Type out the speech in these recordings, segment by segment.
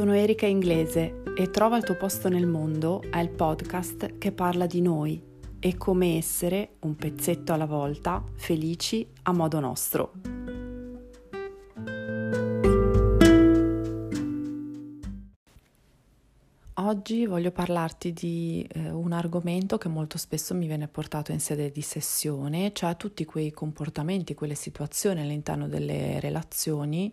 Sono Erika Inglese e Trova il tuo posto nel mondo è il podcast che parla di noi e come essere, un pezzetto alla volta, felici a modo nostro. Oggi voglio parlarti di eh, un argomento che molto spesso mi viene portato in sede di sessione, cioè tutti quei comportamenti, quelle situazioni all'interno delle relazioni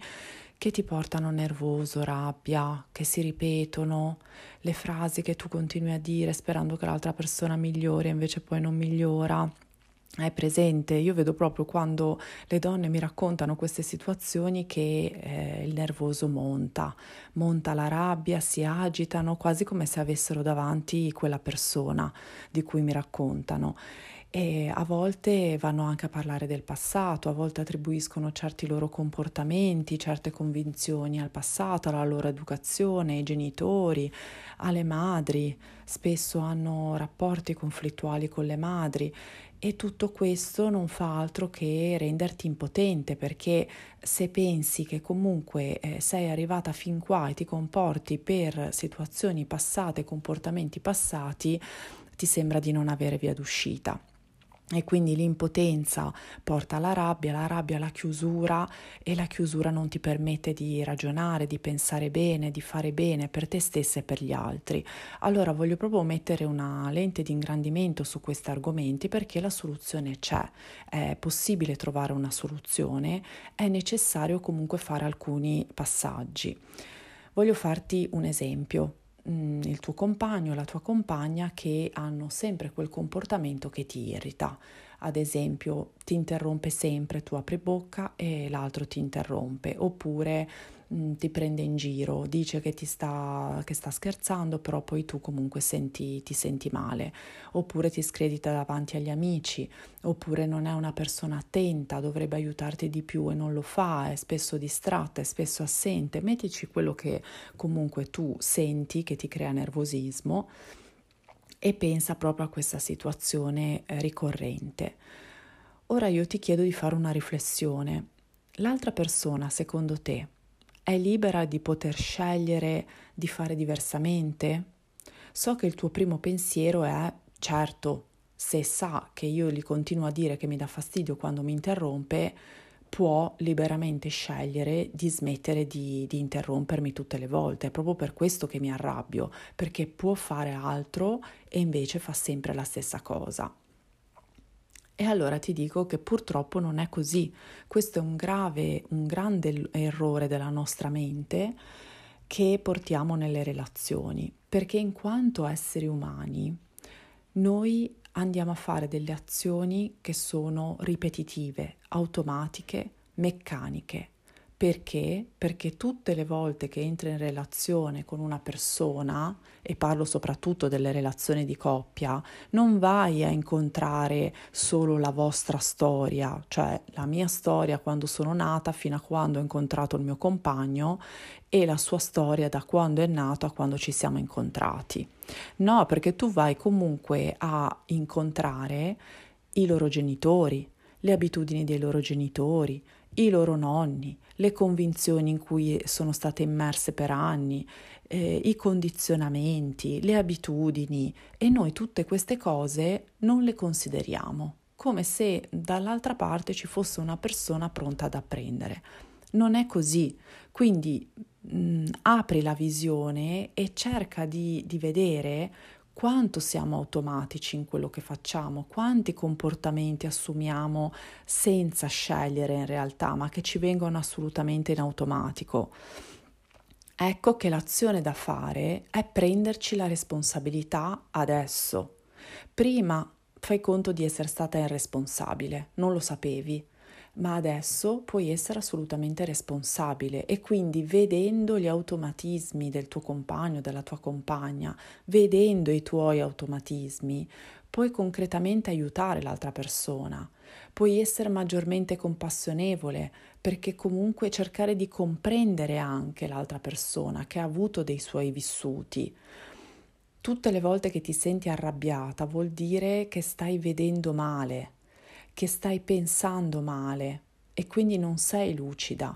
che ti portano nervoso, rabbia, che si ripetono, le frasi che tu continui a dire sperando che l'altra persona migliori, invece poi non migliora. È presente, io vedo proprio quando le donne mi raccontano queste situazioni che eh, il nervoso monta, monta la rabbia, si agitano quasi come se avessero davanti quella persona di cui mi raccontano e a volte vanno anche a parlare del passato, a volte attribuiscono certi loro comportamenti, certe convinzioni al passato, alla loro educazione, ai genitori, alle madri, spesso hanno rapporti conflittuali con le madri e tutto questo non fa altro che renderti impotente perché se pensi che comunque eh, sei arrivata fin qua e ti comporti per situazioni passate, comportamenti passati, ti sembra di non avere via d'uscita. E quindi l'impotenza porta alla rabbia, la rabbia alla chiusura e la chiusura non ti permette di ragionare, di pensare bene, di fare bene per te stessa e per gli altri. Allora voglio proprio mettere una lente di ingrandimento su questi argomenti perché la soluzione c'è, è possibile trovare una soluzione, è necessario comunque fare alcuni passaggi. Voglio farti un esempio. Mm, il tuo compagno la tua compagna che hanno sempre quel comportamento che ti irrita. Ad esempio, ti interrompe sempre, tu apri bocca e l'altro ti interrompe, oppure Mm, ti prende in giro, dice che ti sta, che sta scherzando, però poi tu comunque senti, ti senti male, oppure ti scredita davanti agli amici, oppure non è una persona attenta, dovrebbe aiutarti di più e non lo fa, è spesso distratta, è spesso assente, mettici quello che comunque tu senti che ti crea nervosismo e pensa proprio a questa situazione eh, ricorrente. Ora io ti chiedo di fare una riflessione. L'altra persona, secondo te, è libera di poter scegliere di fare diversamente? So che il tuo primo pensiero è certo, se sa che io gli continuo a dire che mi dà fastidio quando mi interrompe, può liberamente scegliere di smettere di, di, interrompermi tutte le volte. È proprio per questo che mi arrabbio, perché può fare altro e invece fa sempre la stessa cosa. E allora ti dico che purtroppo non è così. Questo è un grave, un grande errore della nostra mente che portiamo nelle relazioni, perché in quanto esseri umani noi andiamo a fare delle azioni che sono ripetitive, automatiche, meccaniche perché? Perché tutte le volte che entri in relazione con una persona, e parlo soprattutto delle relazioni di coppia, non vai a incontrare solo la vostra storia, cioè la mia storia quando sono nata fino a quando ho incontrato il mio compagno e la sua storia da quando è nato a quando ci siamo incontrati. No, perché tu vai comunque a incontrare i loro genitori, le abitudini dei loro genitori, i loro nonni, le convinzioni in cui sono state immerse per anni, eh, i condizionamenti, le abitudini e noi tutte queste cose non le consideriamo, come se dall'altra parte ci fosse una persona pronta ad apprendere. Non è così, quindi mh, apri la visione e cerca di, di vedere quanto siamo automatici in quello che facciamo, quanti comportamenti assumiamo senza scegliere in realtà, ma che ci vengono assolutamente in automatico. Ecco che l'azione da fare è prenderci la responsabilità adesso. Prima fai conto di essere stata irresponsabile, non lo sapevi ma adesso puoi essere assolutamente responsabile e quindi vedendo gli automatismi del tuo compagno, della tua compagna, vedendo i tuoi automatismi, puoi concretamente aiutare l'altra persona, puoi essere maggiormente compassionevole perché comunque cercare di comprendere anche l'altra persona che ha avuto dei suoi vissuti. Tutte le volte che ti senti arrabbiata vuol dire che stai vedendo male, che stai pensando male e quindi non sei lucida.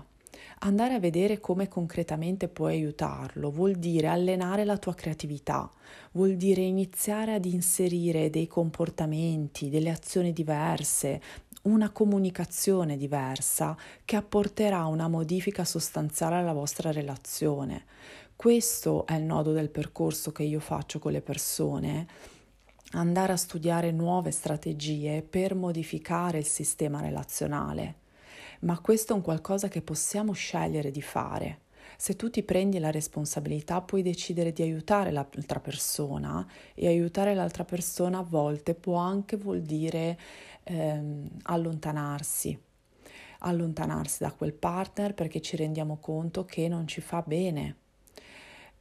Andare a vedere come concretamente puoi aiutarlo vuol dire allenare la tua creatività, vuol dire iniziare ad inserire dei comportamenti, delle azioni diverse, una comunicazione diversa che apporterà una modifica sostanziale alla vostra relazione. Questo è il nodo del percorso che io faccio con le persone andare a studiare nuove strategie per modificare il sistema relazionale. Ma questo è un qualcosa che possiamo scegliere di fare. Se tu ti prendi la responsabilità puoi decidere di aiutare l'altra persona e aiutare l'altra persona a volte può anche vuol dire ehm, allontanarsi, allontanarsi da quel partner perché ci rendiamo conto che non ci fa bene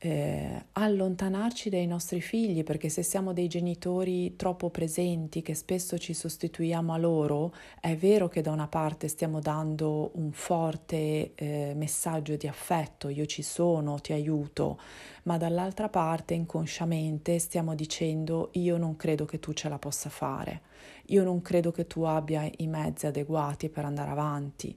eh, allontanarci dai nostri figli, perché se siamo dei genitori troppo presenti, che spesso ci sostituiamo a loro, è vero che da una parte stiamo dando un forte eh, messaggio di affetto, io ci sono, ti aiuto, ma dall'altra parte inconsciamente stiamo dicendo io non credo che tu ce la possa fare, io non credo che tu abbia i mezzi adeguati per andare avanti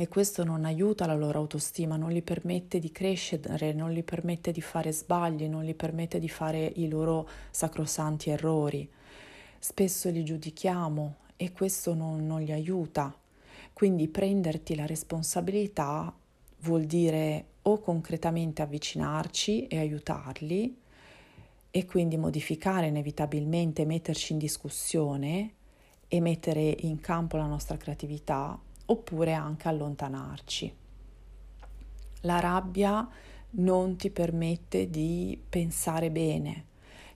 e questo non aiuta la loro autostima, non gli permette di crescere, non gli permette di fare sbagli, non gli permette di fare i loro sacrosanti errori. Spesso li giudichiamo e questo non, non li aiuta. Quindi prenderti la responsabilità vuol dire o concretamente avvicinarci e aiutarli e quindi modificare inevitabilmente, metterci in discussione e mettere in campo la nostra creatività oppure anche allontanarci. La rabbia non ti permette di pensare bene,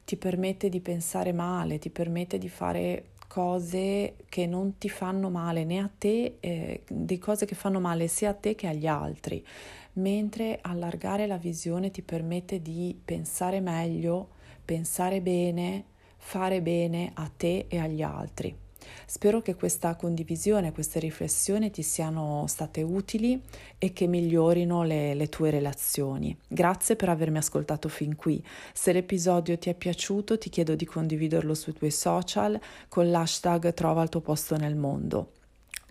ti permette di pensare male, ti permette di fare cose che non ti fanno male né a te, eh, di cose che fanno male sia a te che agli altri, mentre allargare la visione ti permette di pensare meglio, pensare bene, fare bene a te e agli altri. Spero che questa condivisione, queste riflessioni ti siano state utili e che migliorino le, le tue relazioni. Grazie per avermi ascoltato fin qui. Se l'episodio ti è piaciuto ti chiedo di condividerlo sui tuoi social con l'hashtag Trova il tuo posto nel mondo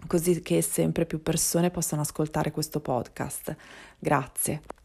così che sempre più persone possano ascoltare questo podcast. Grazie.